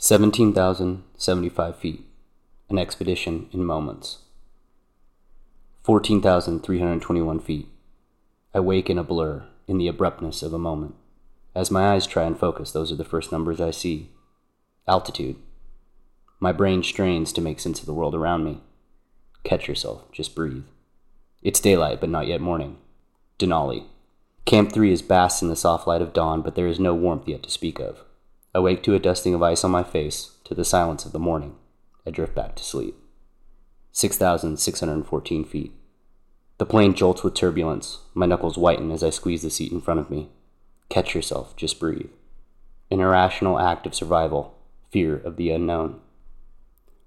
17,075 feet. An expedition in moments. 14,321 feet. I wake in a blur, in the abruptness of a moment. As my eyes try and focus, those are the first numbers I see. Altitude. My brain strains to make sense of the world around me. Catch yourself, just breathe. It's daylight, but not yet morning. Denali. Camp 3 is basked in the soft light of dawn, but there is no warmth yet to speak of. Awake to a dusting of ice on my face, to the silence of the morning, I drift back to sleep. 6,614 feet. The plane jolts with turbulence. My knuckles whiten as I squeeze the seat in front of me. Catch yourself, just breathe. An irrational act of survival, fear of the unknown.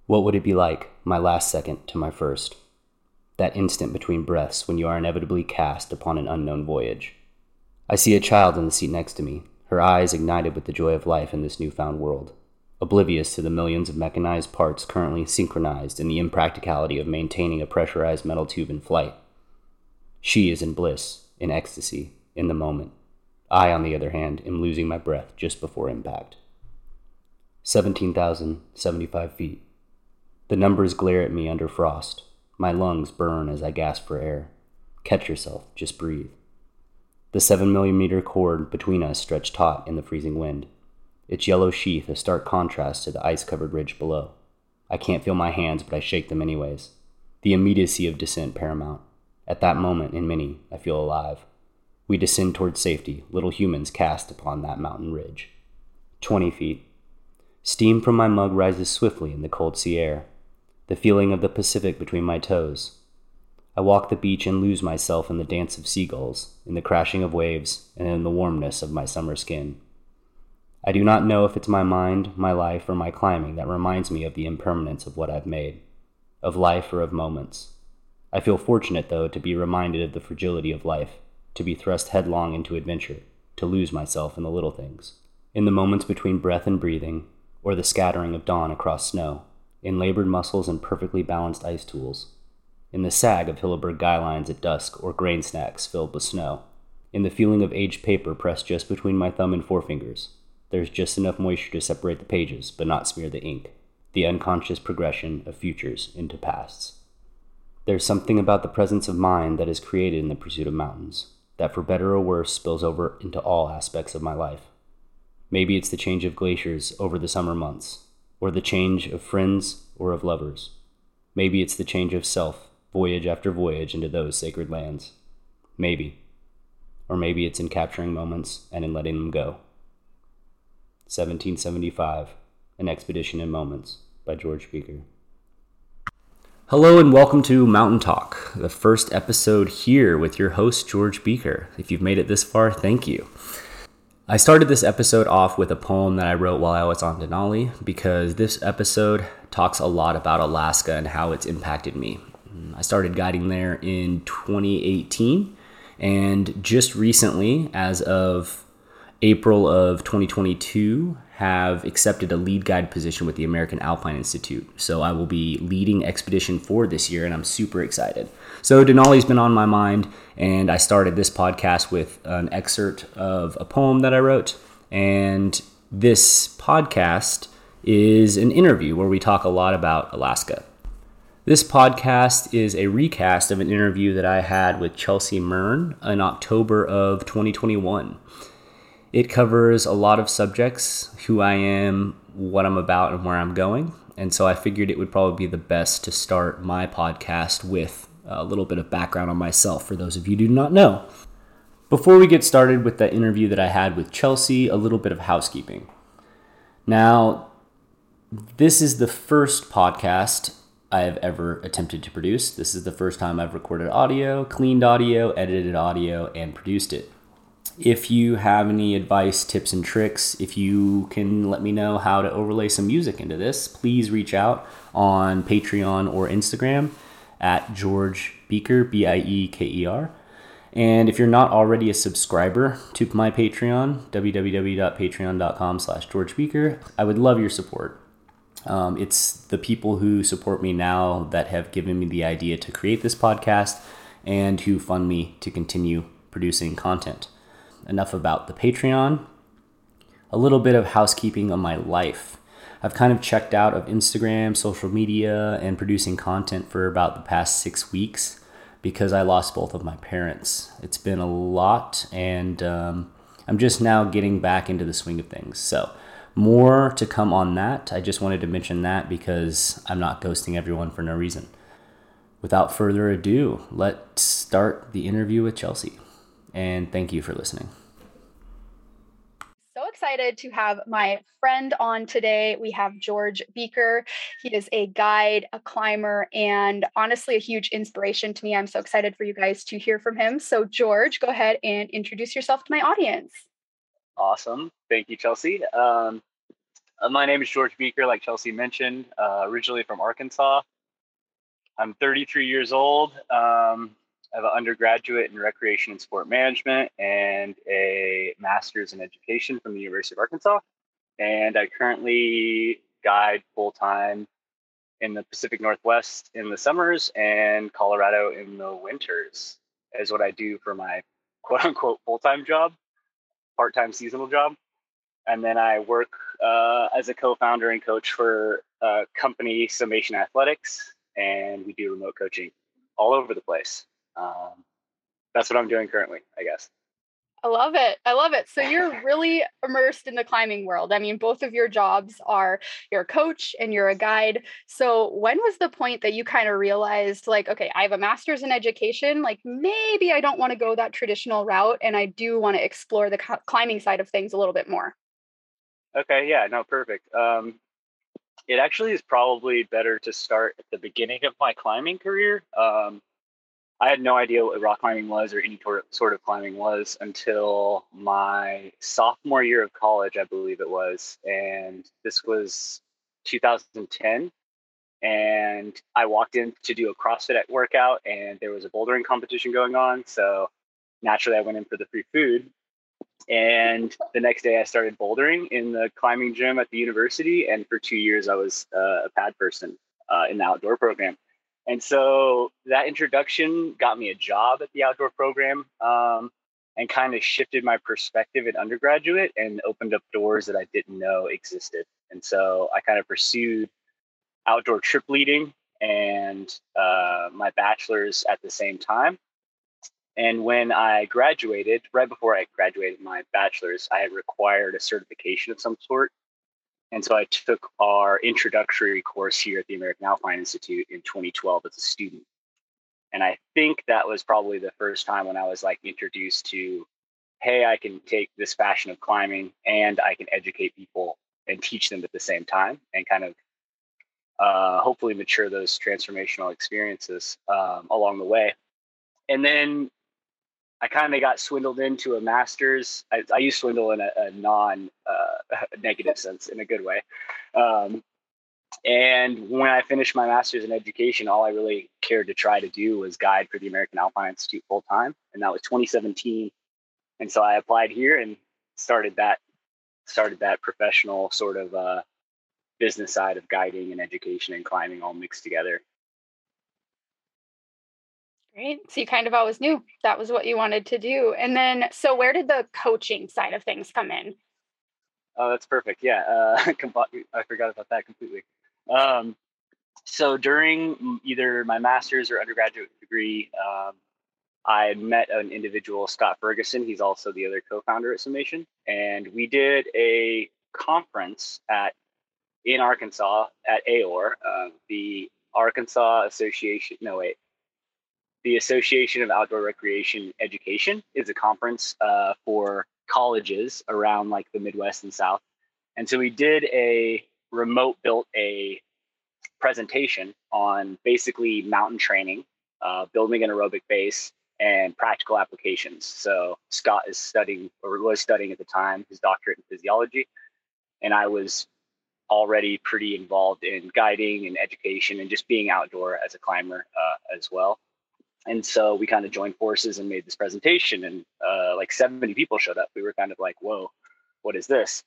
What would it be like, my last second to my first? That instant between breaths when you are inevitably cast upon an unknown voyage. I see a child in the seat next to me, her eyes ignited with the joy of life in this newfound world oblivious to the millions of mechanized parts currently synchronized in the impracticality of maintaining a pressurized metal tube in flight. She is in bliss, in ecstasy, in the moment. I, on the other hand, am losing my breath just before impact. 17,075 feet. The numbers glare at me under frost. My lungs burn as I gasp for air. Catch yourself, just breathe. The 7 millimeter cord between us stretched taut in the freezing wind its yellow sheath a stark contrast to the ice covered ridge below. I can't feel my hands, but I shake them anyways. The immediacy of descent paramount. At that moment, in many, I feel alive. We descend towards safety, little humans cast upon that mountain ridge. Twenty feet. Steam from my mug rises swiftly in the cold sea air, the feeling of the Pacific between my toes. I walk the beach and lose myself in the dance of seagulls, in the crashing of waves, and in the warmness of my summer skin. I do not know if it's my mind, my life, or my climbing that reminds me of the impermanence of what I've made, of life or of moments. I feel fortunate, though, to be reminded of the fragility of life, to be thrust headlong into adventure, to lose myself in the little things, in the moments between breath and breathing, or the scattering of dawn across snow, in labored muscles and perfectly balanced ice tools, in the sag of Hilleberg guy lines at dusk or grain snacks filled with snow, in the feeling of aged paper pressed just between my thumb and forefingers, there's just enough moisture to separate the pages, but not smear the ink. The unconscious progression of futures into pasts. There's something about the presence of mind that is created in the pursuit of mountains, that for better or worse spills over into all aspects of my life. Maybe it's the change of glaciers over the summer months, or the change of friends or of lovers. Maybe it's the change of self, voyage after voyage into those sacred lands. Maybe. Or maybe it's in capturing moments and in letting them go. 1775, An Expedition in Moments by George Bieker. Hello and welcome to Mountain Talk, the first episode here with your host, George Bieker. If you've made it this far, thank you. I started this episode off with a poem that I wrote while I was on Denali because this episode talks a lot about Alaska and how it's impacted me. Mm, I started guiding there in 2018, and just recently, as of April of 2022 have accepted a lead guide position with the American Alpine Institute. So I will be leading Expedition 4 this year, and I'm super excited. So Denali's been on my mind, and I started this podcast with an excerpt of a poem that I wrote. And this podcast is an interview where we talk a lot about Alaska. This podcast is a recast of an interview that I had with Chelsea Murn in October of 2021. It covers a lot of subjects who I am, what I'm about, and where I'm going. And so I figured it would probably be the best to start my podcast with a little bit of background on myself for those of you who do not know. Before we get started with the interview that I had with Chelsea, a little bit of housekeeping. Now, this is the first podcast I have ever attempted to produce. This is the first time I've recorded audio, cleaned audio, edited audio, and produced it. If you have any advice, tips, and tricks, if you can let me know how to overlay some music into this, please reach out on Patreon or Instagram at George Bieker, B I E K E R. And if you're not already a subscriber to my Patreon, www.patreon.com slash George Bieker, I would love your support. Um, it's the people who support me now that have given me the idea to create this podcast and who fund me to continue producing content enough about the Patreon. A little bit of housekeeping on my life. I've kind of checked out of Instagram, social media, and producing content for about the past six weeks because I lost both of my parents. It's been a lot, and um, I'm just now getting back into the swing of things. So, more to come on that. I just wanted to mention that because I'm not ghosting everyone for no reason. Without further ado, let's start the interview with Chelsea. And thank you for listening So excited to have my friend on today. We have George Bieker. He is a guide, a climber, and honestly, a huge inspiration to me. I'm so excited for you guys to hear from him. So, George, go ahead and introduce yourself to my audience. Awesome. Thank you, Chelsea. Um, uh, my name is George Bieker, like Chelsea mentioned, uh, originally from Arkansas. I'm 33 years old. Um, I have an undergraduate in recreation and sport management and a master's in education from the University of Arkansas. And I currently guide full time in the Pacific Northwest in the summers and Colorado in the winters, is what I do for my quote unquote full time job, part time seasonal job. And then I work uh, as a co founder and coach for a company, Summation Athletics, and we do remote coaching all over the place um, that's what I'm doing currently, I guess. I love it. I love it. So you're really immersed in the climbing world. I mean, both of your jobs are you're a coach and you're a guide. So when was the point that you kind of realized like, okay, I have a master's in education, like maybe I don't want to go that traditional route and I do want to explore the climbing side of things a little bit more? Okay, yeah, no, perfect. Um it actually is probably better to start at the beginning of my climbing career. Um I had no idea what rock climbing was or any sort of climbing was until my sophomore year of college, I believe it was. And this was 2010. And I walked in to do a CrossFit workout, and there was a bouldering competition going on. So naturally, I went in for the free food. And the next day, I started bouldering in the climbing gym at the university. And for two years, I was uh, a pad person uh, in the outdoor program. And so that introduction got me a job at the outdoor program um, and kind of shifted my perspective at undergraduate and opened up doors that I didn't know existed. And so I kind of pursued outdoor trip leading and uh, my bachelor's at the same time. And when I graduated, right before I graduated my bachelor's, I had required a certification of some sort and so I took our introductory course here at the American Alpine Institute in 2012 as a student. And I think that was probably the first time when I was like introduced to, hey, I can take this passion of climbing and I can educate people and teach them at the same time and kind of uh, hopefully mature those transformational experiences um, along the way. And then I kind of got swindled into a master's. I, I use swindle in a, a non uh, negative sense, in a good way. Um, and when I finished my master's in education, all I really cared to try to do was guide for the American Alpine Institute full time, and that was 2017. And so I applied here and started that started that professional sort of uh, business side of guiding and education and climbing all mixed together. Great. So you kind of always knew that was what you wanted to do. And then, so where did the coaching side of things come in? Oh, that's perfect. Yeah. Uh, I forgot about that completely. Um, so during either my master's or undergraduate degree, um, I met an individual, Scott Ferguson. He's also the other co-founder at Summation, and we did a conference at in Arkansas at AOR, uh, the Arkansas Association. No, wait, the Association of Outdoor Recreation Education is a conference uh, for colleges around like the Midwest and South. And so we did a remote built a presentation on basically mountain training, uh, building an aerobic base, and practical applications. So Scott is studying or was studying at the time his doctorate in physiology, and I was already pretty involved in guiding and education and just being outdoor as a climber uh, as well and so we kind of joined forces and made this presentation and uh, like 70 people showed up. We were kind of like whoa what is this?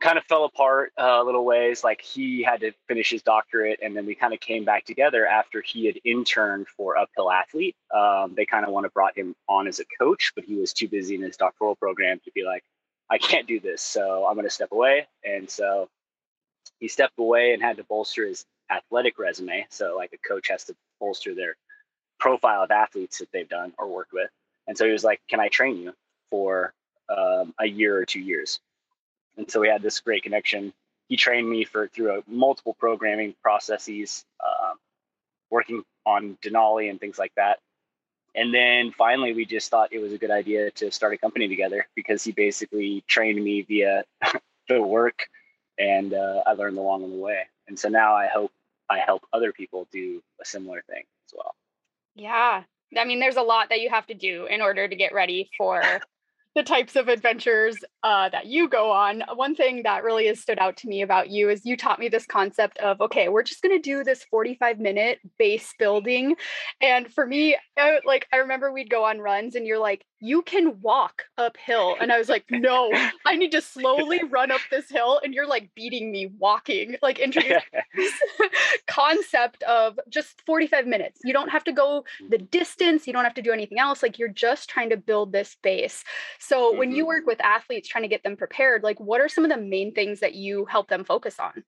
Kind of fell apart uh, a little ways. Like he had to finish his doctorate and then we kind of came back together after he had interned for uphill athlete. Um, they kind of want to brought him on as a coach but he was too busy in his doctoral program to be like i can't do this so i'm going to step away. And so he stepped away and had to bolster his athletic resume. So, like a coach has to bolster their profile of athletes that they've done or worked with. And so he was like, Can I train you for um, a year or two years? And so we had this great connection. He trained me for through a, multiple programming processes, uh, working on Denali and things like that. And then finally, we just thought it was a good idea to start a company together because he basically trained me via the work, and uh, I learned along the way. And so now I hope I help other people do a similar thing as well. Yeah. I mean, there's a lot that you have to do in order to get ready for the types of adventures uh, that you go on. One thing that really has stood out to me about you is you taught me this concept of okay, we're just going to do this 45 minute base building. And for me, I, like I remember we'd go on runs and you're like, you can walk uphill. And I was like, no, I need to slowly run up this hill. And you're like beating me walking, like introduce this concept of just 45 minutes. You don't have to go the distance, you don't have to do anything else. Like you're just trying to build this base. So mm-hmm. when you work mm-hmm. with athletes trying to get them prepared, like what are some of the main things that you help them focus on?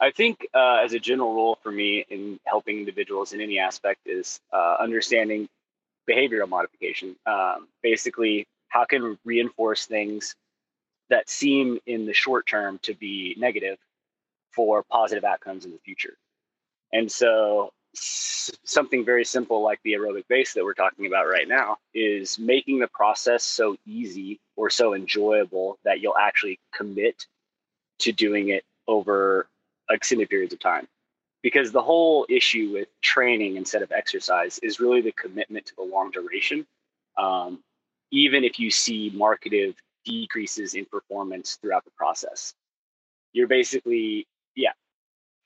I think, uh, as a general rule for me in helping individuals in any aspect, is uh, understanding behavioral modification. Um, basically, how can reinforce things that seem in the short term to be negative for positive outcomes in the future. And so, s- something very simple like the aerobic base that we're talking about right now is making the process so easy or so enjoyable that you'll actually commit to doing it over extended periods of time because the whole issue with training instead of exercise is really the commitment to the long duration. Um, even if you see marketed decreases in performance throughout the process, you're basically, yeah.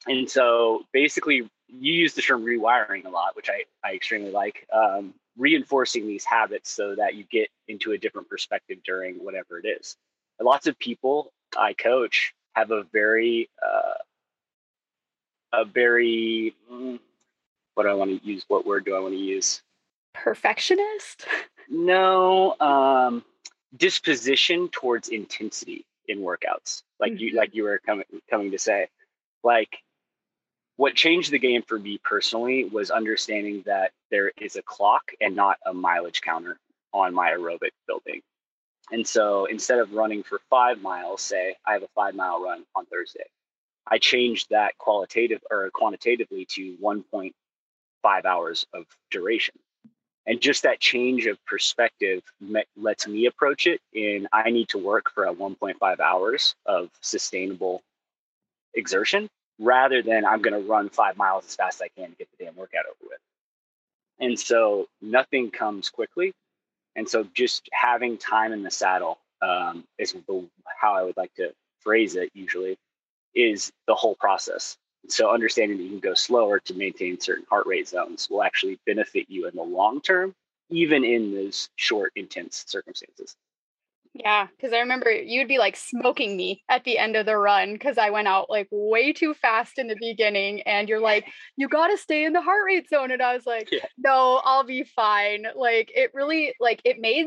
And so basically, you use the term rewiring a lot, which I, I extremely like, um, reinforcing these habits so that you get into a different perspective during whatever it is. Lots of people I coach have a very uh, a very mm, what do I want to use? What word do I want to use? Perfectionist? No, um, disposition towards intensity in workouts, like mm-hmm. you like you were coming coming to say. Like what changed the game for me personally was understanding that there is a clock and not a mileage counter on my aerobic building. And so instead of running for five miles, say I have a five mile run on Thursday. I changed that qualitative or quantitatively to 1.5 hours of duration. And just that change of perspective lets me approach it in I need to work for a 1.5 hours of sustainable exertion rather than I'm going to run five miles as fast as I can to get the damn workout over with. And so nothing comes quickly. And so just having time in the saddle um, is the, how I would like to phrase it usually is the whole process. So understanding that you can go slower to maintain certain heart rate zones will actually benefit you in the long term, even in those short, intense circumstances. Yeah, because I remember you'd be like smoking me at the end of the run because I went out like way too fast in the beginning. And you're like, you got to stay in the heart rate zone. And I was like, yeah. no, I'll be fine. Like, it really, like, it made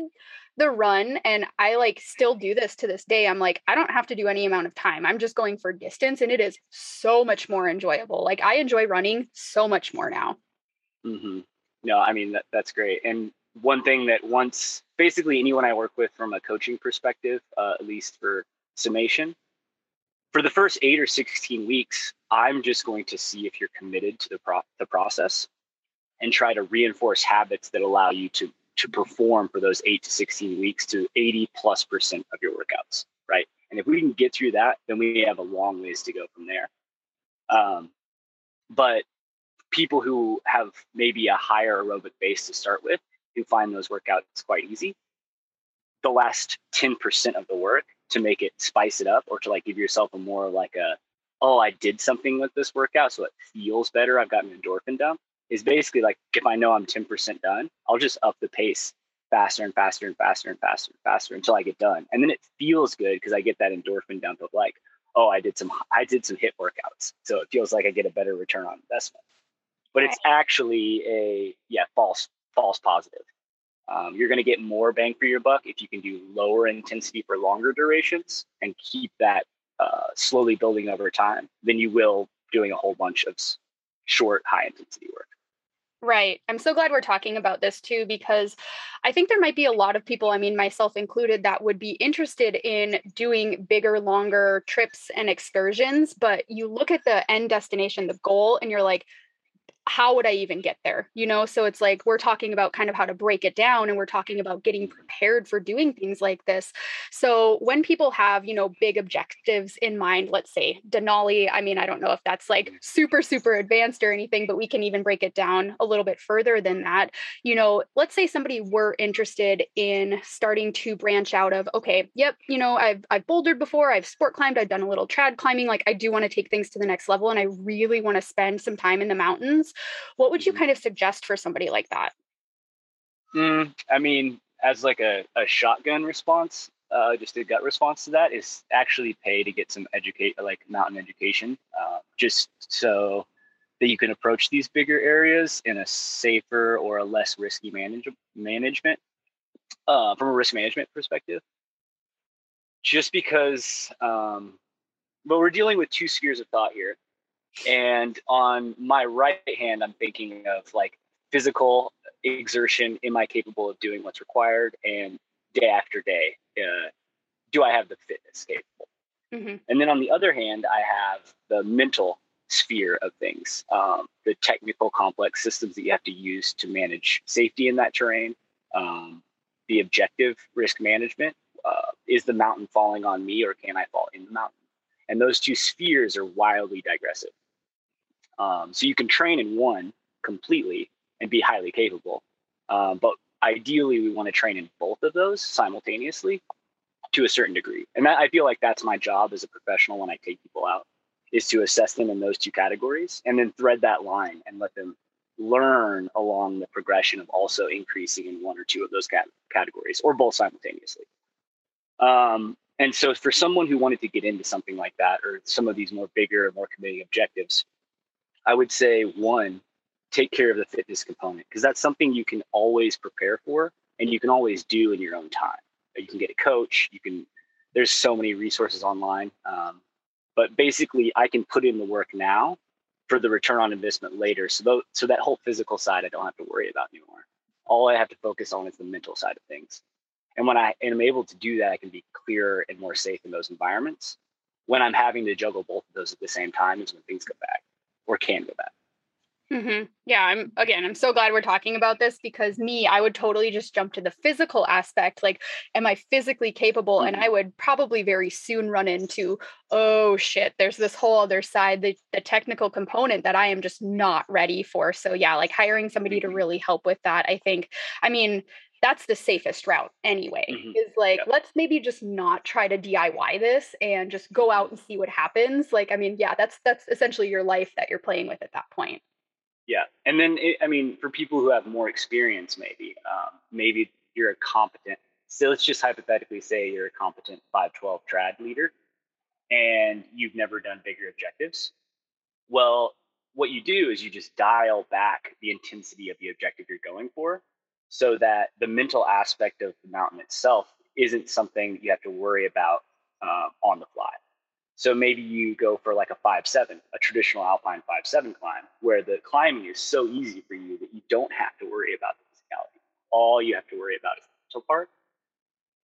the run and I like still do this to this day. I'm like, I don't have to do any amount of time. I'm just going for distance and it is so much more enjoyable. Like I enjoy running so much more now. Mm-hmm. No, I mean, that, that's great. And one thing that once basically anyone I work with from a coaching perspective, uh, at least for summation, for the first eight or 16 weeks, I'm just going to see if you're committed to the, pro- the process and try to reinforce habits that allow you to to perform for those eight to 16 weeks to 80 plus percent of your workouts, right? And if we can get through that, then we have a long ways to go from there. Um, but people who have maybe a higher aerobic base to start with, who find those workouts quite easy, the last 10% of the work to make it spice it up or to like give yourself a more like a, oh, I did something with this workout, so it feels better. I've got an endorphin dump is basically like if I know I'm 10% done, I'll just up the pace faster and faster and faster and faster and faster until I get done. And then it feels good because I get that endorphin dump of like, oh, I did some I did some HIIT workouts. So it feels like I get a better return on investment. But it's actually a yeah, false false positive. Um, you're going to get more bang for your buck if you can do lower intensity for longer durations and keep that uh, slowly building over time than you will doing a whole bunch of short, high intensity work. Right. I'm so glad we're talking about this too, because I think there might be a lot of people, I mean, myself included, that would be interested in doing bigger, longer trips and excursions. But you look at the end destination, the goal, and you're like, how would I even get there? You know, so it's like we're talking about kind of how to break it down and we're talking about getting prepared for doing things like this. So when people have, you know, big objectives in mind, let's say Denali, I mean, I don't know if that's like super, super advanced or anything, but we can even break it down a little bit further than that. You know, let's say somebody were interested in starting to branch out of, okay, yep, you know, I've I've bouldered before, I've sport climbed, I've done a little trad climbing, like I do want to take things to the next level and I really want to spend some time in the mountains what would you mm-hmm. kind of suggest for somebody like that? Mm, I mean, as like a, a shotgun response, uh, just a gut response to that is actually pay to get some educate like mountain education, uh, just so that you can approach these bigger areas in a safer or a less risky manage- management uh, from a risk management perspective. Just because, um, but we're dealing with two spheres of thought here. And on my right hand, I'm thinking of like physical exertion. Am I capable of doing what's required? And day after day, uh, do I have the fitness capable? Mm-hmm. And then on the other hand, I have the mental sphere of things, um, the technical complex systems that you have to use to manage safety in that terrain, um, the objective risk management. Uh, is the mountain falling on me or can I fall in the mountain? And those two spheres are wildly digressive. Um, so you can train in one completely and be highly capable. Um, but ideally, we want to train in both of those simultaneously to a certain degree. And that, I feel like that's my job as a professional when I take people out is to assess them in those two categories and then thread that line and let them learn along the progression of also increasing in one or two of those cat- categories or both simultaneously. Um, and so for someone who wanted to get into something like that or some of these more bigger, more committing objectives, I would say one, take care of the fitness component because that's something you can always prepare for and you can always do in your own time. You can get a coach. You can. There's so many resources online, um, but basically, I can put in the work now for the return on investment later. So, th- so that whole physical side, I don't have to worry about anymore. All I have to focus on is the mental side of things. And when I am able to do that, I can be clearer and more safe in those environments. When I'm having to juggle both of those at the same time is when things go back or can go back. Mm-hmm. Yeah, I'm again, I'm so glad we're talking about this because me, I would totally just jump to the physical aspect. Like, am I physically capable? Mm-hmm. And I would probably very soon run into, oh shit, there's this whole other side, the, the technical component that I am just not ready for. So, yeah, like hiring somebody to mm-hmm. really help with that, I think, I mean, that's the safest route anyway mm-hmm. is like let's maybe just not try to diy this and just go out mm-hmm. and see what happens like i mean yeah that's that's essentially your life that you're playing with at that point yeah and then it, i mean for people who have more experience maybe um, maybe you're a competent so let's just hypothetically say you're a competent 512 trad leader and you've never done bigger objectives well what you do is you just dial back the intensity of the objective you're going for so that the mental aspect of the mountain itself isn't something you have to worry about uh, on the fly. So maybe you go for like a five seven, a traditional alpine five seven climb, where the climbing is so easy for you that you don't have to worry about the physicality. All you have to worry about is the mental part,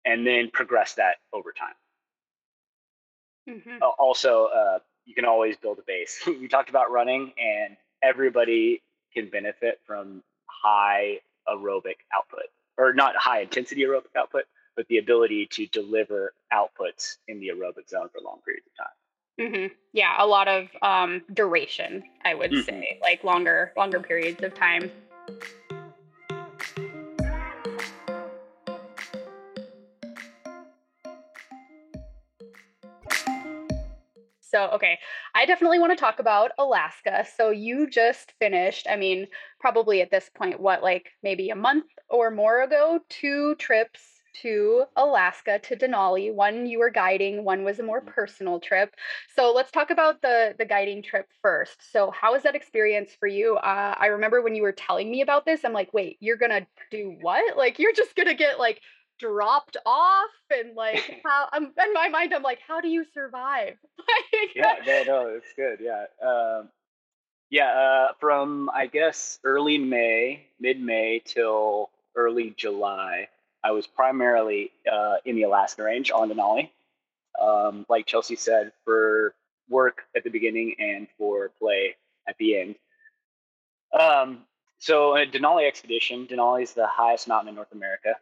and then progress that over time. Mm-hmm. Also, uh, you can always build a base. we talked about running, and everybody can benefit from high aerobic output, or not high intensity aerobic output, but the ability to deliver outputs in the aerobic zone for long periods of time. Mm-hmm. Yeah, a lot of um, duration, I would mm-hmm. say, like longer, longer periods of time. So, okay, I definitely want to talk about Alaska. So, you just finished, I mean, probably at this point, what, like maybe a month or more ago, two trips to Alaska to Denali. One you were guiding, one was a more personal trip. So let's talk about the the guiding trip first. So how was that experience for you? Uh, I remember when you were telling me about this, I'm like, wait, you're gonna do what? Like you're just gonna get like dropped off and like how I'm in my mind I'm like how do you survive? yeah, no, no, it's good. Yeah. Um, yeah, uh, from I guess early May, mid May till early July, I was primarily uh, in the Alaska range on Denali. Um, like Chelsea said, for work at the beginning and for play at the end. Um, so a Denali expedition, Denali is the highest mountain in North America.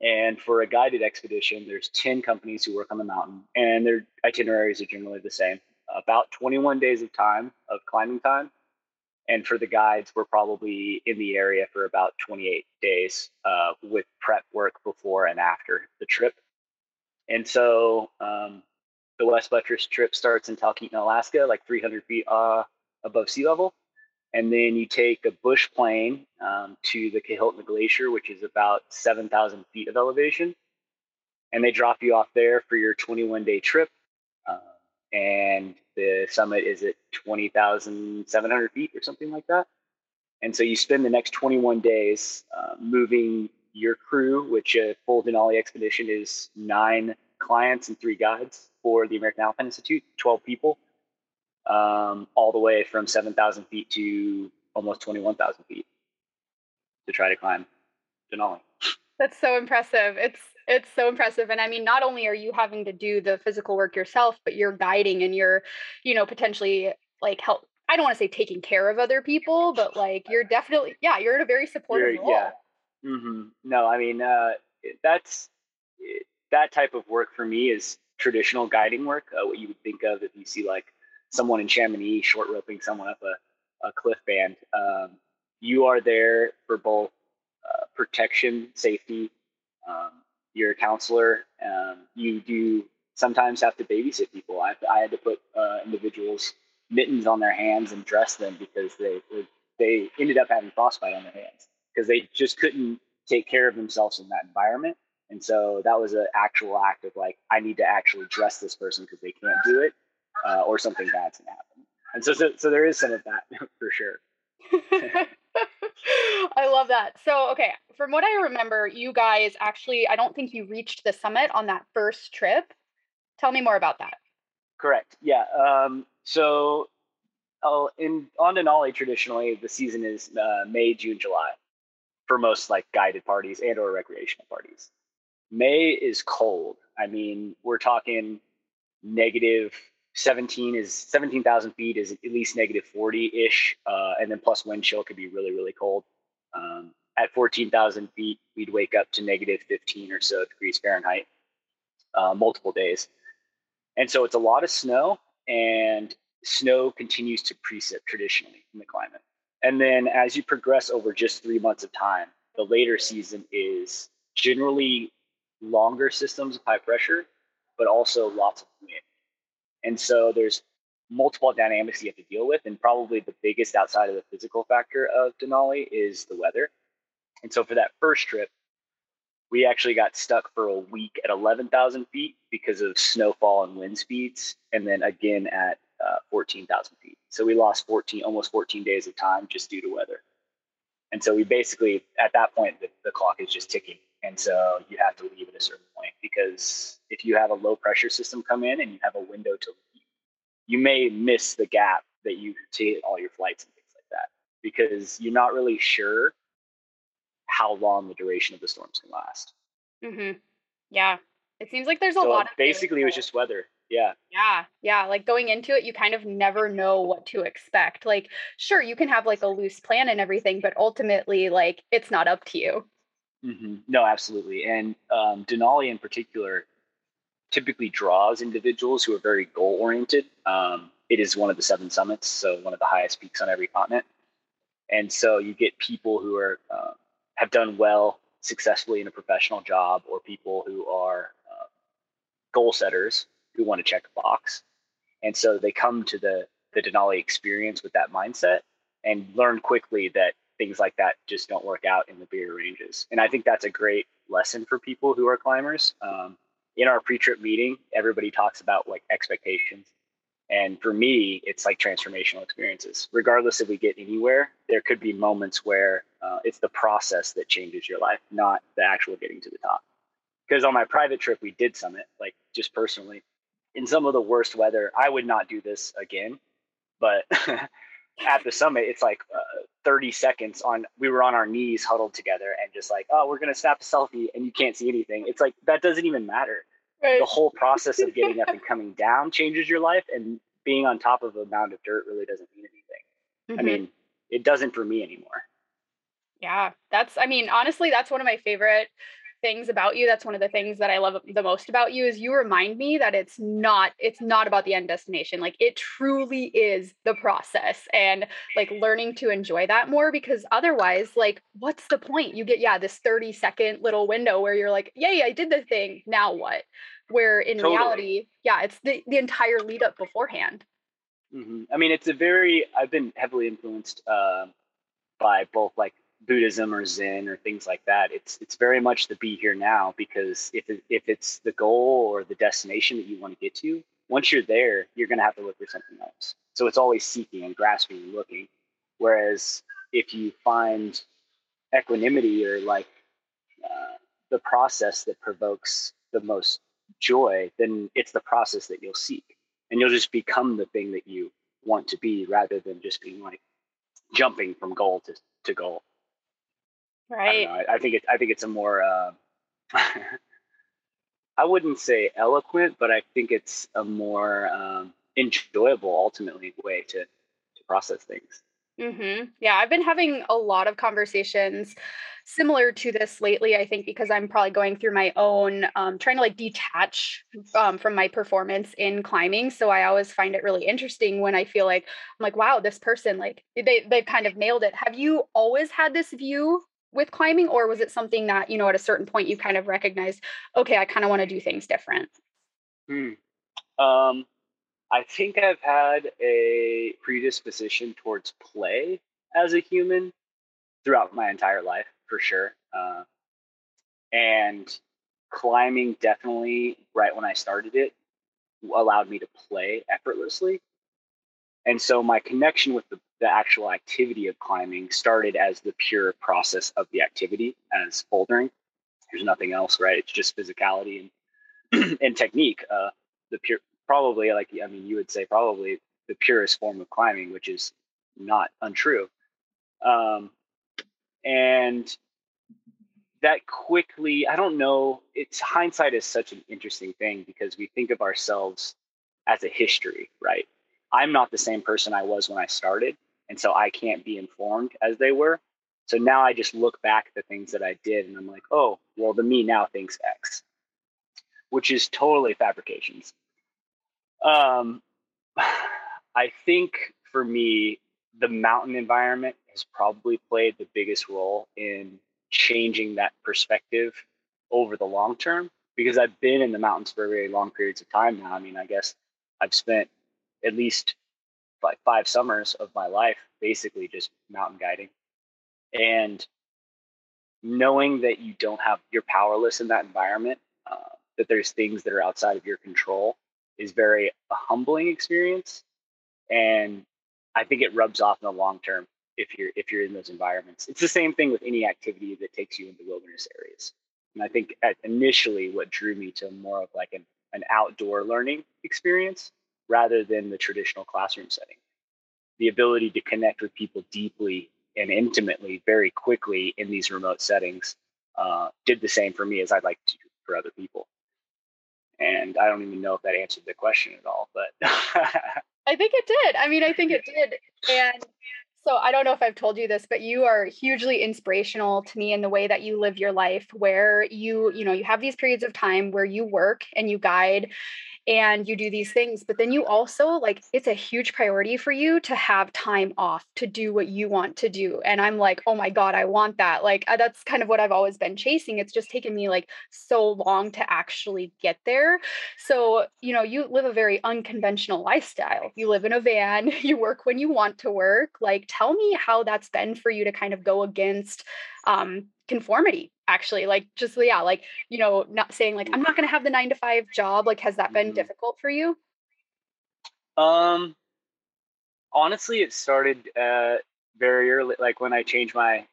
And for a guided expedition, there's 10 companies who work on the mountain, and their itineraries are generally the same. About 21 days of time of climbing time. And for the guides, we're probably in the area for about 28 days uh, with prep work before and after the trip. And so um, the West Buttress trip starts in Talkeetna, Alaska, like 300 feet uh, above sea level. And then you take a bush plane um, to the Kahiltna Glacier, which is about 7,000 feet of elevation. And they drop you off there for your 21 day trip. Uh, and the summit is at 20,700 feet or something like that. And so you spend the next 21 days uh, moving your crew, which a full Denali expedition is nine clients and three guides for the American Alpine Institute, 12 people um, all the way from 7,000 feet to almost 21,000 feet to try to climb Denali. That's so impressive. It's it's so impressive and i mean not only are you having to do the physical work yourself but you're guiding and you're you know potentially like help i don't want to say taking care of other people but like you're definitely yeah you're in a very supportive role yeah mm-hmm. no i mean uh, that's that type of work for me is traditional guiding work uh, what you would think of if you see like someone in Chamonix short roping someone up a, a cliff band. Um, you are there for both uh, protection, safety. Um, you're a counselor. Um, you do sometimes have to babysit people. I, I had to put uh, individuals mittens on their hands and dress them because they they ended up having frostbite on their hands because they just couldn't take care of themselves in that environment. And so that was an actual act of like, I need to actually dress this person because they can't do it uh, or something bad's gonna happen. And so, so, so there is some of that for sure. I love that. So, okay, from what I remember, you guys actually, I don't think you reached the summit on that first trip. Tell me more about that. Correct. Yeah. Um, so, oh, in on Denali, traditionally, the season is uh, May, June, July for most like guided parties and or recreational parties. May is cold. I mean, we're talking negative 17 is 17,000 feet is at least negative 40 ish. Uh, and then plus wind chill could be really, really cold. Um, at 14,000 feet, we'd wake up to negative 15 or so degrees Fahrenheit uh, multiple days. And so it's a lot of snow, and snow continues to precip traditionally in the climate. And then as you progress over just three months of time, the later season is generally longer systems of high pressure, but also lots of wind. And so there's multiple dynamics you have to deal with. And probably the biggest outside of the physical factor of Denali is the weather. And so for that first trip, we actually got stuck for a week at 11,000 feet because of snowfall and wind speeds. And then again at uh, 14,000 feet. So we lost 14, almost 14 days of time just due to weather. And so we basically, at that point, the, the clock is just ticking. And so you have to leave at a certain point because if you have a low pressure system come in and you have a window to leave, you may miss the gap that you see all your flights and things like that because you're not really sure how long the duration of the storms can last. Mm-hmm. Yeah. It seems like there's a so lot of basically it was just weather. Yeah. Yeah. Yeah. Like going into it, you kind of never know what to expect. Like, sure, you can have like a loose plan and everything, but ultimately, like, it's not up to you. Mm-hmm. No, absolutely. And um, Denali in particular typically draws individuals who are very goal oriented. Um, it is one of the seven summits, so one of the highest peaks on every continent. And so you get people who are uh, have done well successfully in a professional job, or people who are uh, goal setters who want to check a box. And so they come to the the Denali experience with that mindset and learn quickly that things like that just don't work out in the bigger ranges. And I think that's a great lesson for people who are climbers. Um, in our pre-trip meeting, everybody talks about like expectations. And for me, it's like transformational experiences. Regardless if we get anywhere, there could be moments where uh, it's the process that changes your life, not the actual getting to the top. because on my private trip we did summit like just personally in some of the worst weather i would not do this again but at the summit it's like uh, 30 seconds on we were on our knees huddled together and just like oh we're gonna snap a selfie and you can't see anything it's like that doesn't even matter right. the whole process of getting up and coming down changes your life and being on top of a mound of dirt really doesn't mean anything mm-hmm. i mean it doesn't for me anymore yeah that's i mean honestly that's one of my favorite things about you that's one of the things that i love the most about you is you remind me that it's not it's not about the end destination like it truly is the process and like learning to enjoy that more because otherwise like what's the point you get yeah this 30 second little window where you're like yay i did the thing now what where in totally. reality yeah it's the, the entire lead up beforehand mm-hmm. i mean it's a very i've been heavily influenced uh, by both like Buddhism or Zen or things like that. It's it's very much the be here now because if it, if it's the goal or the destination that you want to get to, once you're there, you're going to have to look for something else. So it's always seeking and grasping and looking. Whereas if you find equanimity or like uh, the process that provokes the most joy, then it's the process that you'll seek, and you'll just become the thing that you want to be rather than just being like jumping from goal to, to goal. Right. I, I, I think it. I think it's a more. Uh, I wouldn't say eloquent, but I think it's a more um, enjoyable, ultimately, way to to process things. Mm-hmm. Yeah, I've been having a lot of conversations similar to this lately. I think because I'm probably going through my own, um, trying to like detach um, from my performance in climbing. So I always find it really interesting when I feel like I'm like, wow, this person like they they kind of nailed it. Have you always had this view with climbing or was it something that you know at a certain point you kind of recognized okay i kind of want to do things different hmm. um, i think i've had a predisposition towards play as a human throughout my entire life for sure uh, and climbing definitely right when i started it allowed me to play effortlessly and so my connection with the, the actual activity of climbing started as the pure process of the activity as bouldering. There's nothing else, right? It's just physicality and and technique. Uh, the pure, probably like I mean, you would say probably the purest form of climbing, which is not untrue. Um, and that quickly, I don't know. It's hindsight is such an interesting thing because we think of ourselves as a history, right? I'm not the same person I was when I started. And so I can't be informed as they were. So now I just look back at the things that I did and I'm like, oh, well, the me now thinks X, which is totally fabrications. Um, I think for me, the mountain environment has probably played the biggest role in changing that perspective over the long term because I've been in the mountains for very long periods of time now. I mean, I guess I've spent at least like five summers of my life basically just mountain guiding. And knowing that you don't have you're powerless in that environment uh, that there's things that are outside of your control is very a humbling experience. And i think it rubs off in the long term if you're if you're in those environments. It's the same thing with any activity that takes you into wilderness areas. And i think initially what drew me to more of like an, an outdoor learning experience rather than the traditional classroom setting. The ability to connect with people deeply and intimately very quickly in these remote settings uh, did the same for me as I'd like to for other people. And I don't even know if that answered the question at all, but I think it did. I mean, I think it did. And so I don't know if I've told you this, but you are hugely inspirational to me in the way that you live your life where you, you know, you have these periods of time where you work and you guide and you do these things but then you also like it's a huge priority for you to have time off to do what you want to do and i'm like oh my god i want that. Like that's kind of what i've always been chasing it's just taken me like so long to actually get there. So you know you live a very unconventional lifestyle. You live in a van you work when you want to work like tell me how that's been for you to kind of go against um conformity actually like just yeah like you know not saying like i'm not going to have the 9 to 5 job like has that been mm-hmm. difficult for you um honestly it started uh very early like when i changed my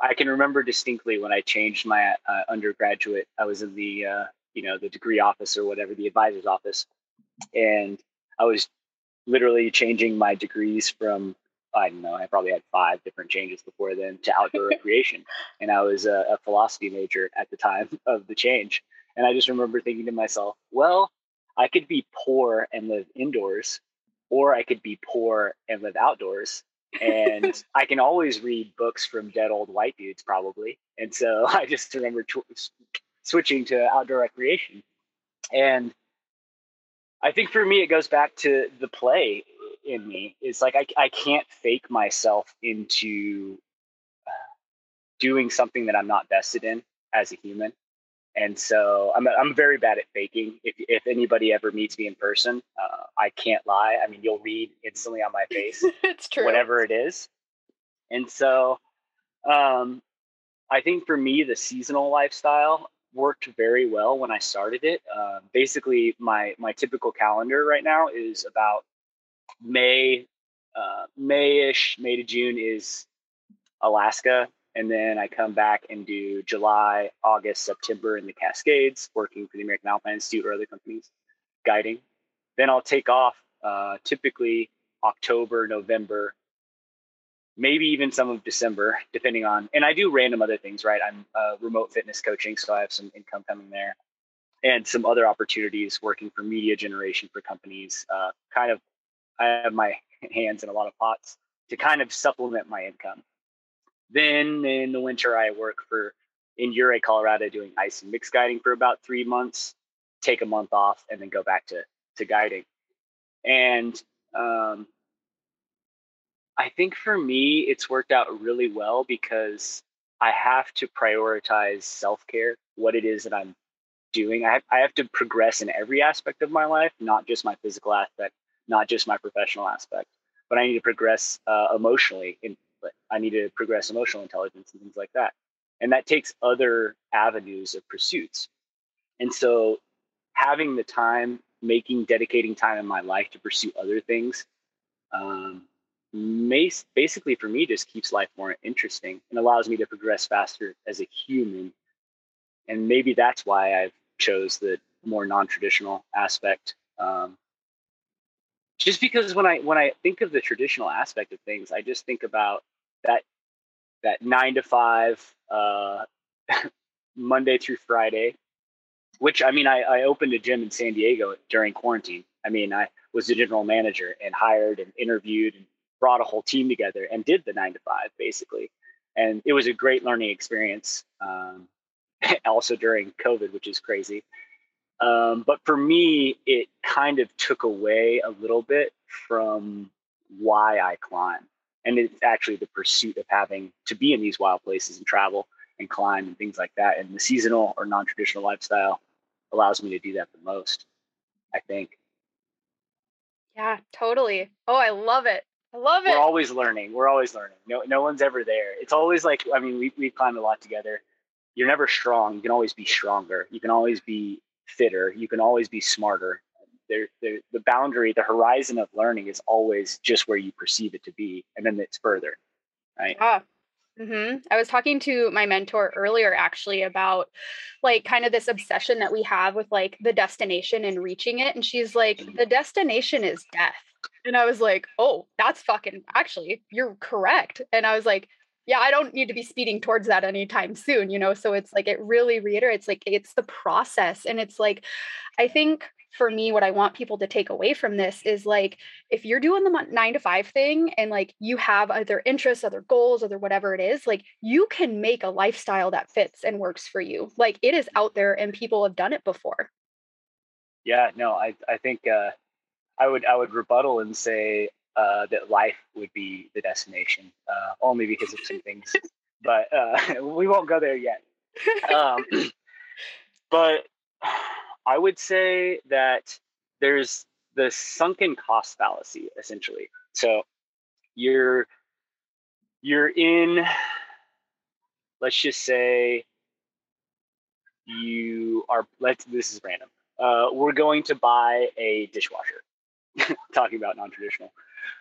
I can remember distinctly when I changed my uh, undergraduate. I was in the uh, you know the degree office or whatever, the advisor's office, and I was literally changing my degrees from I don't know. I probably had five different changes before then to outdoor recreation, and I was a, a philosophy major at the time of the change. And I just remember thinking to myself, well, I could be poor and live indoors, or I could be poor and live outdoors and I can always read books from dead old white dudes, probably. And so I just remember tw- switching to outdoor recreation. And I think for me, it goes back to the play in me. is like I, I can't fake myself into uh, doing something that I'm not vested in as a human. And so I'm, I'm very bad at faking. If, if anybody ever meets me in person, uh, I can't lie. I mean, you'll read instantly on my face. it's true. Whatever it is. And so um, I think for me, the seasonal lifestyle worked very well when I started it. Uh, basically, my, my typical calendar right now is about May, uh, May-ish, May to June is Alaska, and then I come back and do July, August, September in the Cascades, working for the American Alpine Institute or other companies, guiding. Then I'll take off uh, typically October, November, maybe even some of December, depending on. And I do random other things, right? I'm uh, remote fitness coaching, so I have some income coming there, and some other opportunities working for media generation for companies. Uh, kind of, I have my hands in a lot of pots to kind of supplement my income. Then in the winter, I work for in Ouray, Colorado, doing ice and mix guiding for about three months. Take a month off and then go back to to guiding. And um, I think for me, it's worked out really well because I have to prioritize self care, what it is that I'm doing. I have, I have to progress in every aspect of my life, not just my physical aspect, not just my professional aspect, but I need to progress uh, emotionally in I need to progress emotional intelligence and things like that. And that takes other avenues of pursuits. And so having the time, making, dedicating time in my life to pursue other things, um, basically for me just keeps life more interesting and allows me to progress faster as a human. And maybe that's why I've chose the more non-traditional aspect um, just because when I when I think of the traditional aspect of things, I just think about that that nine to five uh, Monday through Friday, which I mean I, I opened a gym in San Diego during quarantine. I mean I was the general manager and hired and interviewed and brought a whole team together and did the nine to five basically, and it was a great learning experience. Um, also during COVID, which is crazy. Um, but for me, it kind of took away a little bit from why I climb. And it's actually the pursuit of having to be in these wild places and travel and climb and things like that. And the seasonal or non traditional lifestyle allows me to do that the most, I think. Yeah, totally. Oh, I love it. I love it. We're always learning. We're always learning. No, no one's ever there. It's always like, I mean, we, we've climbed a lot together. You're never strong. You can always be stronger. You can always be fitter. You can always be smarter. There, the boundary, the horizon of learning is always just where you perceive it to be, and then it's further, right? Yeah. Mm-hmm. I was talking to my mentor earlier actually about like kind of this obsession that we have with like the destination and reaching it. And she's like, mm-hmm. the destination is death. And I was like, oh, that's fucking actually, you're correct. And I was like, yeah, I don't need to be speeding towards that anytime soon, you know? So it's like, it really reiterates like it's the process. And it's like, I think for me, what I want people to take away from this is like, if you're doing the nine to five thing and like you have other interests, other goals, other whatever it is, like you can make a lifestyle that fits and works for you. Like it is out there and people have done it before. Yeah, no, I, I think, uh, I would, I would rebuttal and say, uh, that life would be the destination, uh, only because of some things. but uh, we won't go there yet. Um, but I would say that there's the sunken cost fallacy, essentially. So you're you're in, let's just say, you are. Let's. This is random. Uh, we're going to buy a dishwasher. Talking about non-traditional.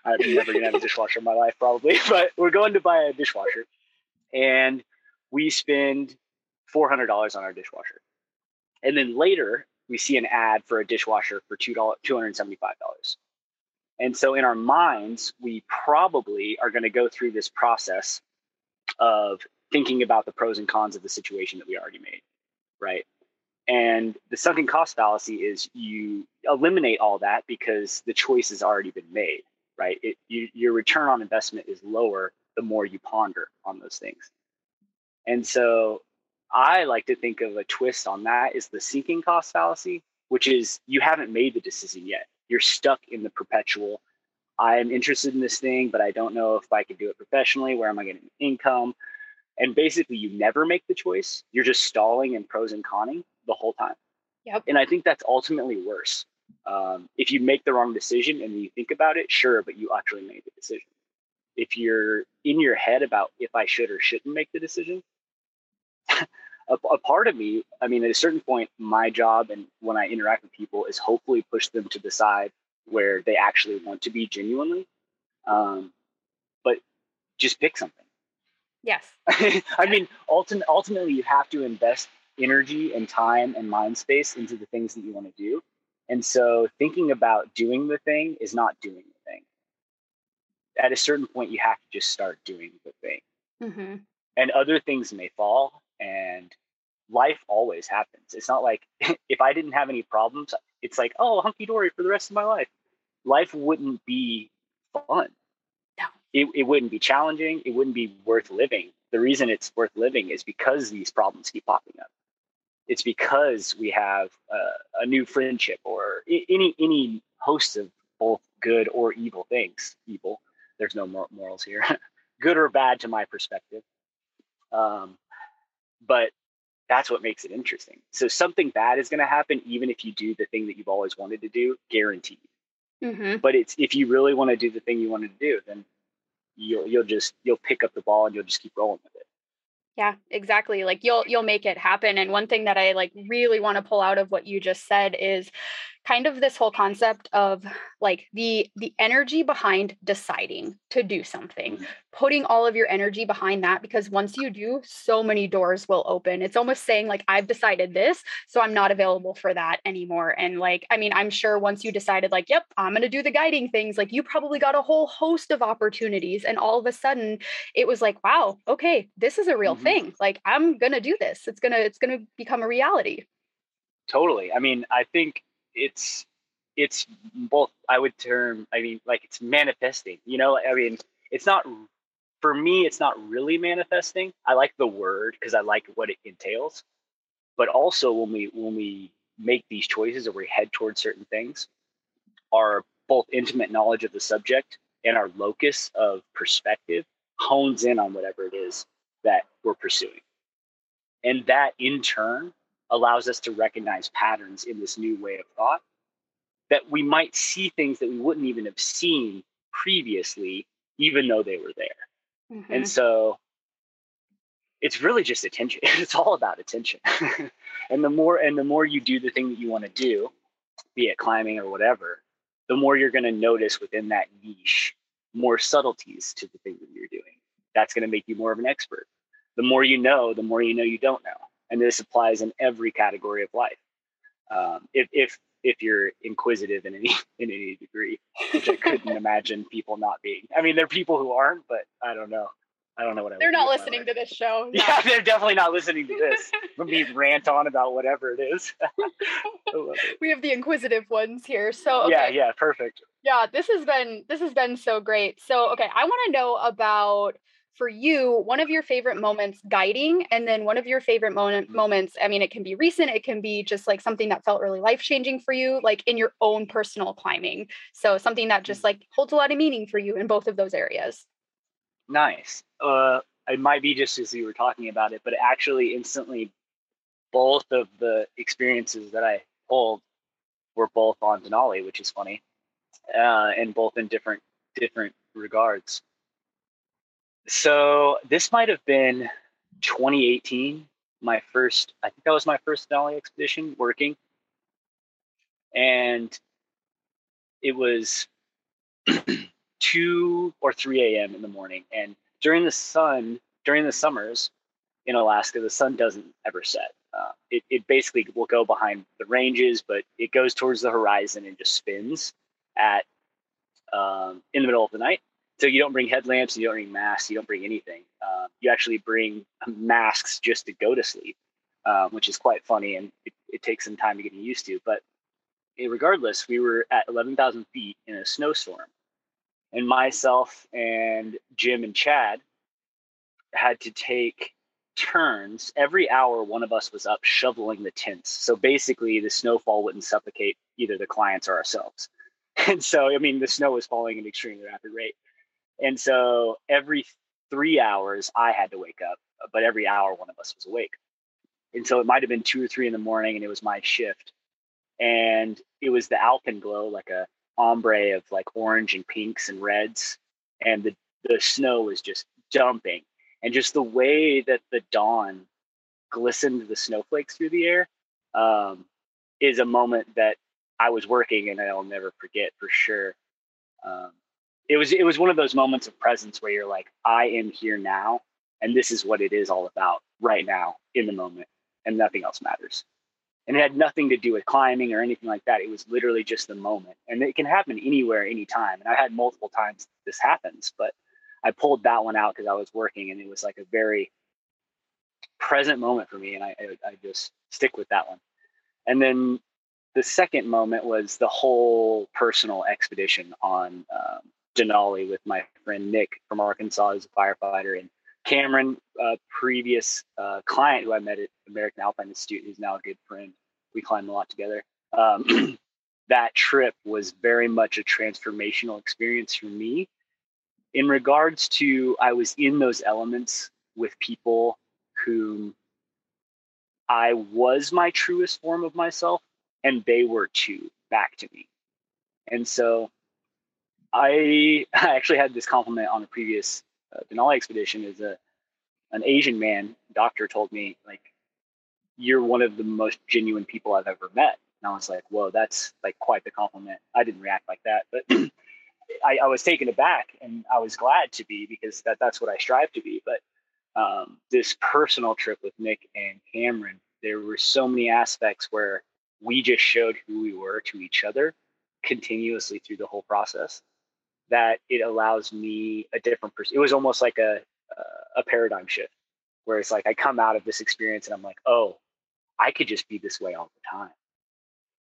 I'm never gonna have a dishwasher in my life probably, but we're going to buy a dishwasher. and we spend $400 on our dishwasher. And then later, we see an ad for a dishwasher for $2, $275. And so in our minds, we probably are going to go through this process of thinking about the pros and cons of the situation that we already made, right? And the sunken cost fallacy is you eliminate all that because the choice has already been made, right? It, you, your return on investment is lower the more you ponder on those things. And so I like to think of a twist on that is the sinking cost fallacy, which is you haven't made the decision yet. You're stuck in the perpetual. I'm interested in this thing, but I don't know if I can do it professionally. Where am I getting income? And basically, you never make the choice. You're just stalling and pros and conning the whole time. Yep. And I think that's ultimately worse. Um, if you make the wrong decision and you think about it, sure, but you actually made the decision. If you're in your head about if I should or shouldn't make the decision, a, a, part of me, I mean, at a certain point, my job and when I interact with people is hopefully push them to decide where they actually want to be genuinely. Um, but just pick something. Yes. I mean, ulti- ultimately, you have to invest energy and time and mind space into the things that you want to do. And so, thinking about doing the thing is not doing the thing. At a certain point, you have to just start doing the thing. Mm-hmm. And other things may fall, and life always happens. It's not like if I didn't have any problems, it's like, oh, hunky dory for the rest of my life. Life wouldn't be fun. No. It, it wouldn't be challenging. It wouldn't be worth living. The reason it's worth living is because these problems keep popping up. It's because we have a new friendship or any any host of both good or evil things. Evil. There's no morals here. good or bad to my perspective. Um, but that's what makes it interesting. So something bad is going to happen, even if you do the thing that you've always wanted to do, guaranteed. Mm-hmm. But it's if you really want to do the thing you wanted to do, then you'll you'll just you'll pick up the ball and you'll just keep rolling with it. Yeah, exactly. Like you'll you'll make it happen. And one thing that I like really want to pull out of what you just said is kind of this whole concept of like the the energy behind deciding to do something Mm-hmm. putting all of your energy behind that because once you do so many doors will open it's almost saying like i've decided this so i'm not available for that anymore and like i mean i'm sure once you decided like yep i'm going to do the guiding things like you probably got a whole host of opportunities and all of a sudden it was like wow okay this is a real Mhm. thing like i'm going to do this it's going to it's going to become a reality Totally. I mean, I think it's it's both. I would term. I mean, like it's manifesting. You know, I mean, it's not for me. It's not really manifesting. I like the word because I like what it entails. But also, when we when we make these choices or we head towards certain things, our both intimate knowledge of the subject and our locus of perspective hones in on whatever it is that we're pursuing, and that in turn allows us to recognize patterns in this new way of thought that we might see things that we wouldn't even have seen previously even though they were there. Mhm. and so it's really just attention. It's all about attention. And the more and the more you do the thing that you want to do be it climbing or whatever the more you're going to notice within that niche more subtleties to the thing that you're doing. That's going to make you more of an expert. The more you know the more you know you don't know and this applies in every category of life. Um, if, if if you're inquisitive in any in any degree which i couldn't imagine people not being. I mean there are people who aren't but i don't know. I don't know what I they're not listening to this show. Yeah they're definitely not listening to this. Let me rant on about whatever it is. It. we have the inquisitive ones here. So okay. yeah yeah perfect. Yeah this has been this has been so great. So okay i want to know about for you one of your favorite moments guiding and then one of your favorite moment, Mhm. moments i mean it can be recent it can be just like something that felt really life changing for you like in your own personal climbing so something that just like holds a lot of meaning for you in both of those areas Nice. Uh, it might be just as you were talking about it, but actually, instantly, both of the experiences that I pulled were both on Denali, which is funny, uh, and both in different different regards. So this might have been 2018, my first. I think that was my first Denali expedition working, and it was 2 or 3 a.m. in the morning. And during the sun during the summers in Alaska, the sun doesn't ever set. Uh, it, it basically will go behind the ranges, but it goes towards the horizon and just spins at um, in the middle of the night. So you don't bring headlamps, you don't bring masks, you don't bring anything. Uh, you actually bring masks just to go to sleep, um, which is quite funny, and it, it, takes some time to get used to. But regardless, we were at 11,000 feet in a snowstorm, and myself and Jim and Chad had to take turns. Every hour one of us was up shoveling the tents. So basically the snowfall wouldn't suffocate either the clients or ourselves. And so i mean the snow was falling at an extremely rapid rate and so every three hours i had to wake up but every hour one of us was awake. And so it might have been two or three in the morning and it was my shift. And it was the alpenglow like a ombre of like orange and pinks and reds. And the, the snow was just dumping. And just the way that the dawn glistened the snowflakes through the air um, is a moment that I was working and I'll never forget for sure. Um, it was it was one of those moments of presence where you're like, I am here now, and this is what it is all about right now in the moment, and nothing else matters. And it had nothing to do with climbing or anything like that. It was literally just the moment, and it can happen anywhere, anytime. And I've had multiple times this happens, but I pulled that one out because I was working, and it was like a very present moment for me, and I, I, I just stick with that one. And then the second moment was the whole personal expedition on um, Denali with my friend Nick from Arkansas, who's a firefighter, and Cameron, a previous uh, client who I met at American Alpine Institute, who's now a good friend. We climbed a lot together. Um, that trip was very much a transformational experience for me in regards to I was in those elements with people whom I was my truest form of myself and they were too back to me. And so I, I actually had this compliment on a previous uh, Denali expedition Is a an Asian man doctor told me like you're one of the most genuine people I've ever met. And I was like, whoa, that's like quite the compliment. I didn't react like that, but I, I, was taken aback and I was glad to be because that, that's what I strive to be. But um, this personal trip with Nick and Cameron, there were so many aspects where we just showed who we were to each other continuously through the whole process that it allows me a different person. It was almost like a, a paradigm shift where it's like I come out of this experience and I'm like, oh, I could just be this way all the time.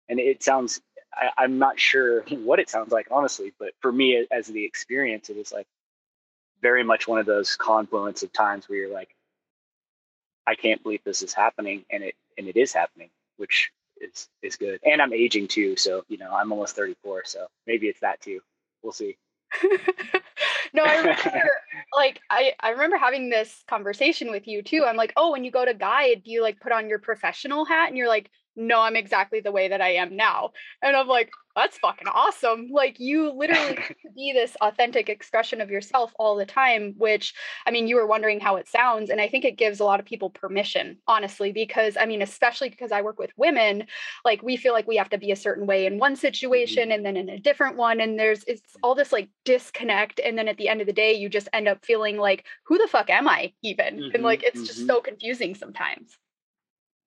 And it sounds I, am not sure what it sounds like, honestly, but for me, as the experience, it was like very much one of those confluence of times where you're like, I can't believe this is happening, and it and it is happening, which is is good. And I'm aging too, so you know I'm almost 34, so maybe it's that too. We'll see. no, I remember like I, I remember having this conversation with you too. I'm like, oh, when you go to guide, do you like put on your professional hat? And you're like, no, I'm exactly the way that I am now. And I'm like, that's fucking awesome. Like you literally be this authentic expression of yourself all the time, which I mean, you were wondering how it sounds. And I think it gives a lot of people permission, honestly, because I mean, especially because I work with women, like we feel like we have to be a certain way in one mm-hmm. situation and then in a different one. And there's it's all this like disconnect. And then at the end of the day, you just end up feeling like, who the fuck am I even? Mm-hmm, and like it's mm-hmm. just so confusing sometimes.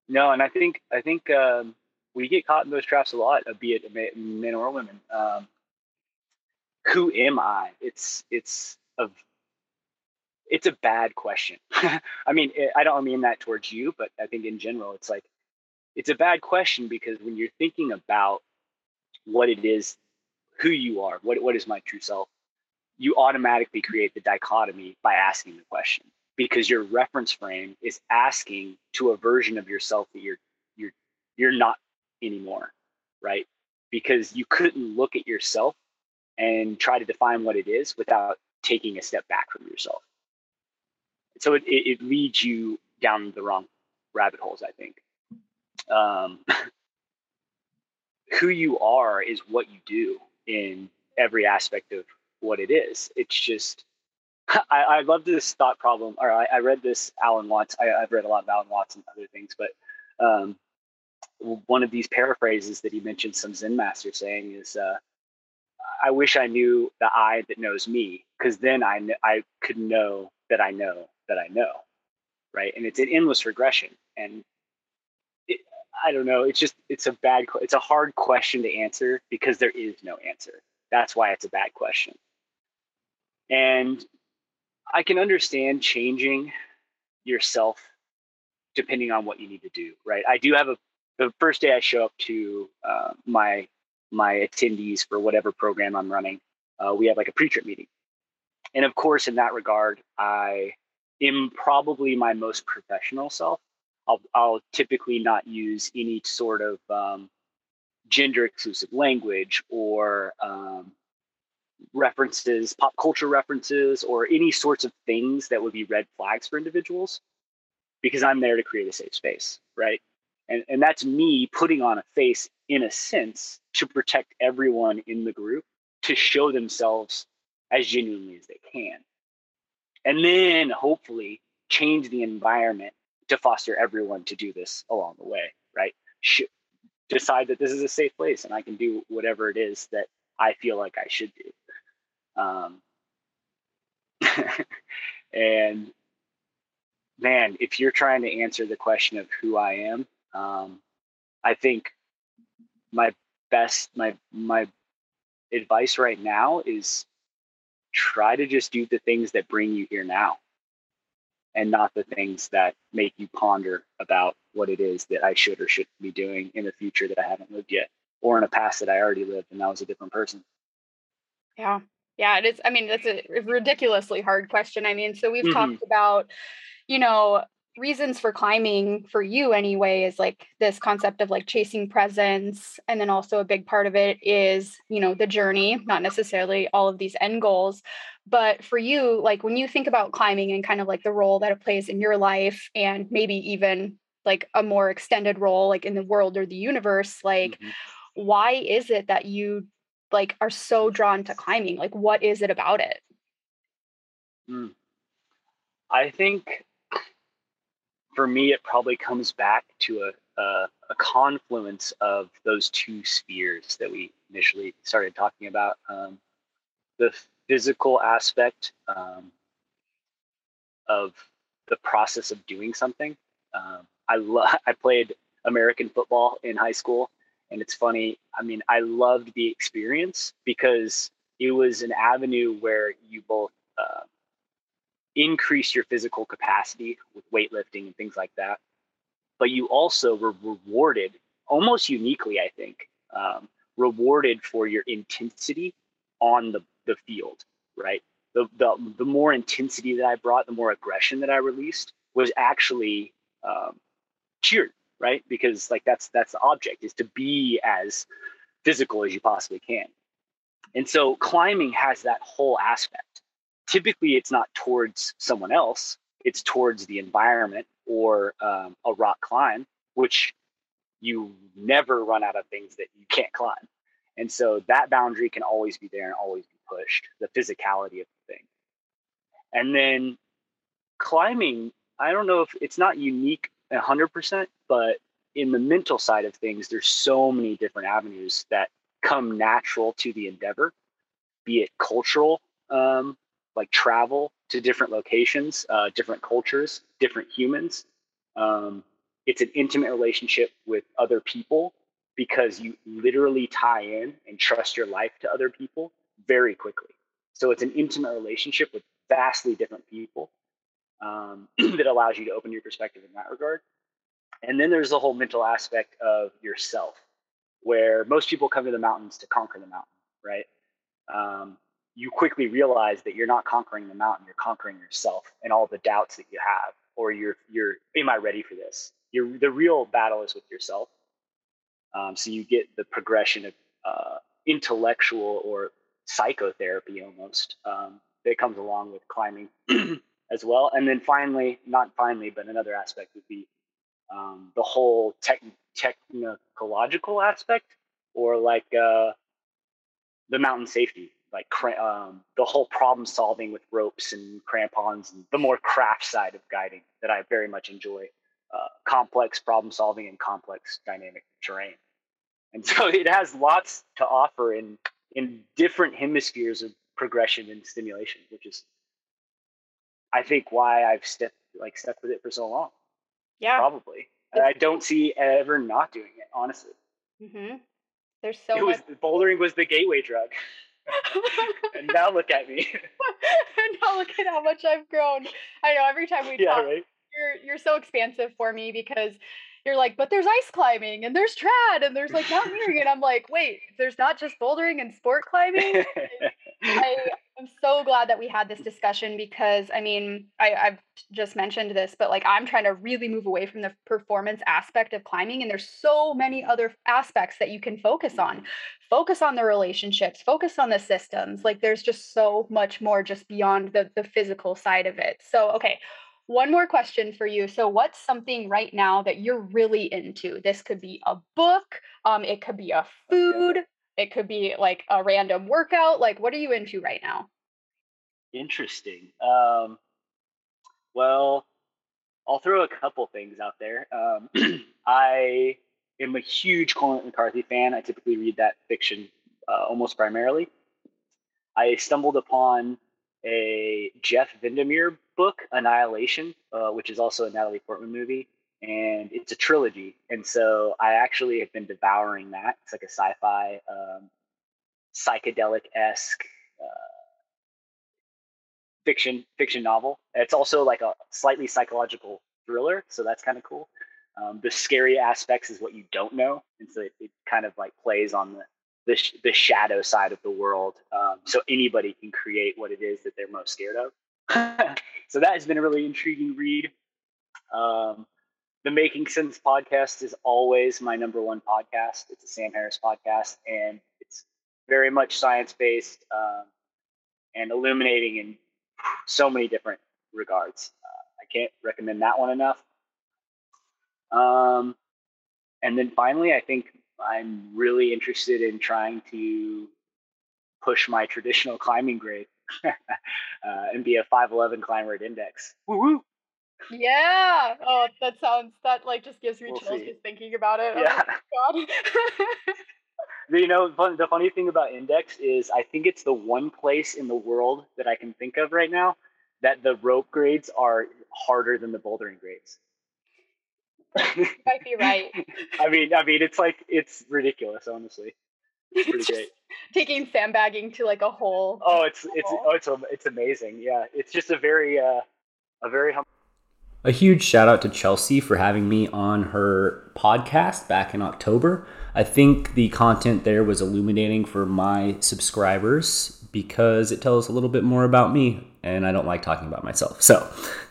No, and I think I think um, we get caught in those traps a lot, be it men or women. Um, who am I? It's it's a it's a bad question. I mean, it, I don't mean that towards you, but I think in general, it's like it's a bad question because when you're thinking about what it is, who you are, what what is my true self, you automatically create the dichotomy by asking the question because your reference frame is asking to a version of yourself that you're you're you're not anymore right? Because you couldn't look at yourself and try to define what it is without taking a step back from yourself. So it, it, it leads you down the wrong rabbit holes i think. Um, who you are is what you do in every aspect of what it is. It's just I, I love this thought problem, or I, I read this Alan Watts. I, have read a lot of Alan Watts and other things, but um, one of these paraphrases that he mentioned some Zen master saying is, uh, "I wish I knew the I that knows me, because then I kn- I could know that I know that I know, right? And it's an endless regression. And it, I don't know. It's just it's a bad. It's a hard question to answer because there is no answer. That's why it's a bad question. And I can understand changing yourself depending on what you need to do, right? I do have a the first day I show up to uh, my my attendees for whatever program I'm running, uh, we have like a pre-trip meeting, and of course, in that regard, I am probably my most professional self. I'll I'll typically not use any sort of um, gender exclusive language or um, references, pop culture references, or any sorts of things that would be red flags for individuals because I'm there to create a safe space, right? And, and that's me putting on a face in a sense to protect everyone in the group to show themselves as genuinely as they can. And then hopefully change the environment to foster everyone to do this along the way, right? Sh- decide that this is a safe place and I can do whatever it is that I feel like I should do. Um, and man, if you're trying to answer the question of who I am, um, I think my best, my my advice right now is try to just do the things that bring you here now, and not the things that make you ponder about what it is that I should or shouldn't be doing in the future that I haven't lived yet, or in a past that I already lived and I was a different person. Yeah, yeah, it is. I mean, that's a ridiculously hard question. I mean, so we've mm-hmm. talked about, you know, reasons for climbing for you anyway is like this concept of like chasing presence and then also a big part of it is you know the journey not necessarily all of these end goals but for you like when you think about climbing and kind of like the role that it plays in your life and maybe even like a more extended role like in the world or the universe like mm-hmm. why is it that you like are so drawn to climbing like what is it about it mm. i think for me it probably comes back to a, a, a confluence of those two spheres that we initially started talking about um, the physical aspect um, of the process of doing something um, i lo- i played american football in high school and it's funny, I mean, I loved the experience because it was an avenue where you both uh, increase your physical capacity with weightlifting and things like that. But you also were rewarded almost uniquely, I think, um, rewarded for your intensity on the, the field, right? The, the, the more intensity that I brought, the more aggression that I released was actually um, cheered right? Because like that's that's the object is to be as physical as you possibly can. And so climbing has that whole aspect. Typically, it's not towards someone else; it's towards the environment or um, a rock climb, which you never run out of things that you can't climb. And so that boundary can always be there and always be pushed, the physicality of the thing. And then climbing, I don't know if it's not unique 100%, but in the mental side of things, there's so many different avenues that come natural to the endeavor, be it cultural, um, like travel to different locations, uh, different cultures, different humans. Um, it's an intimate relationship with other people because you literally tie in and trust your life to other people very quickly. So it's an intimate relationship with vastly different people um, that allows you to open your perspective in that regard. And then there's the whole mental aspect of yourself, where most people come to the mountains to conquer the mountain, right? Um, you quickly realize that you're not conquering the mountain, you're conquering yourself and all the doubts that you have, or you're, you're, am I ready for this? You're, the real battle is with yourself. Um, so you get the progression of uh, intellectual or psychotherapy almost um, that comes along with climbing as well. And then finally, not finally, but another aspect would be um, the whole tech, technological aspect or like uh, the mountain safety, like um, the whole problem solving with ropes and crampons and the more craft side of guiding that I very much enjoy. Uh, complex problem solving and complex dynamic terrain. And so it has lots to offer in in different hemispheres of progression and stimulation, which is I think why I've stuck like stuck with it for so long. Yeah, probably. And I don't see ever not doing it, honestly. Mm-hmm. There's so it was bouldering was the gateway drug. and now look at me. and now look at how much I've grown. I know every time we yeah, talk, right? you're you're so expansive for me because you're like, but there's ice climbing and there's trad and there's like mountaineering. and I'm like, wait, there's not just bouldering and sport climbing. I am so glad that we had this discussion because I mean, I, I've just mentioned this, but like I'm trying to really move away from the performance aspect of climbing. And there's so many other aspects that you can focus on. Focus on the relationships, focus on the systems. Like there's just so much more just beyond the the physical side of it. So okay one more question for you. So, what's something right now that you're really into? This could be a book, um, it could be a food, it could be like a random workout. Like, what are you into right now? Interesting. Um, well, I'll throw a couple things out there. Um, I am a huge Cormac McCarthy fan. I typically read that fiction uh, almost primarily. I stumbled upon a Jeff Vandermeer book, Annihilation, uh, which is also a Natalie Portman movie, and it's a trilogy. And so I actually have been devouring that. It's like a sci-fi, um, psychedelic esque uh, fiction fiction novel. It's also like a slightly psychological thriller, so that's kind of cool. Um, the scary aspects is what you don't know, and so it, it kind of like plays on the the, sh- the shadow side of the world. Um, so anybody can create what it is that they're most scared of. so that has been a really intriguing read. Um, the Making Sense podcast is always my number one podcast. It's a Sam Harris podcast, and it's very much science based um, and illuminating in so many different regards. Uh, I can't recommend that one enough. Um, and then finally, I think I'm really interested in trying to push my traditional climbing grade uh, and be a 5'11 climber at index. Woo-woo. Yeah. Oh, that sounds, that like just gives me We'll chills see. just thinking about it. Yeah. Oh, God. You know, fun, the funny thing about index is I think it's the one place in the world that I can think of right now that the rope grades are harder than the bouldering grades. might be right. I mean, I mean, it's like it's ridiculous, honestly. It's pretty great. taking sandbagging to like a whole. Oh, it's it's oh, it's it's amazing. Yeah, it's just a very uh, a very hum- A huge shout out to Chelsea for having me on her podcast back in October. I think the content there was illuminating for my subscribers because it tells a little bit more about me, and I don't like talking about myself. So,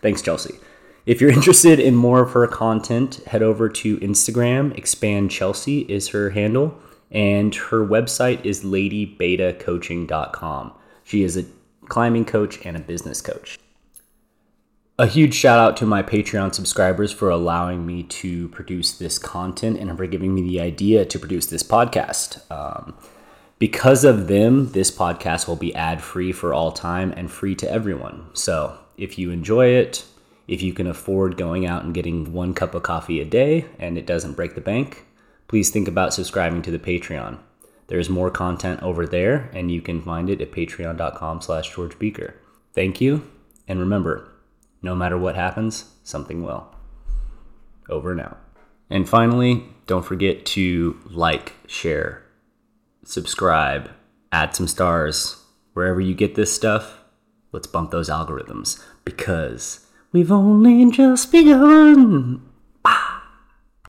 thanks, Chelsea. If you're interested in more of her content, head over to Instagram. Expand Chelsea is her handle, and her website is ladybetacoaching.com. She is a climbing coach and a business coach. A huge shout out to my Patreon subscribers for allowing me to produce this content and for giving me the idea to produce this podcast. Um, because of them, this podcast will be ad free for all time and free to everyone. So if you enjoy it, if you can afford going out and getting one cup of coffee a day and it doesn't break the bank, please think about subscribing to the Patreon. There's more content over there, and you can find it at patreon.com slash George Bieker. Thank you, and remember, no matter what happens, something will. Over and out. And finally, don't forget to like, share, subscribe, add some stars. Wherever you get this stuff, let's bump those algorithms because we've only just begun.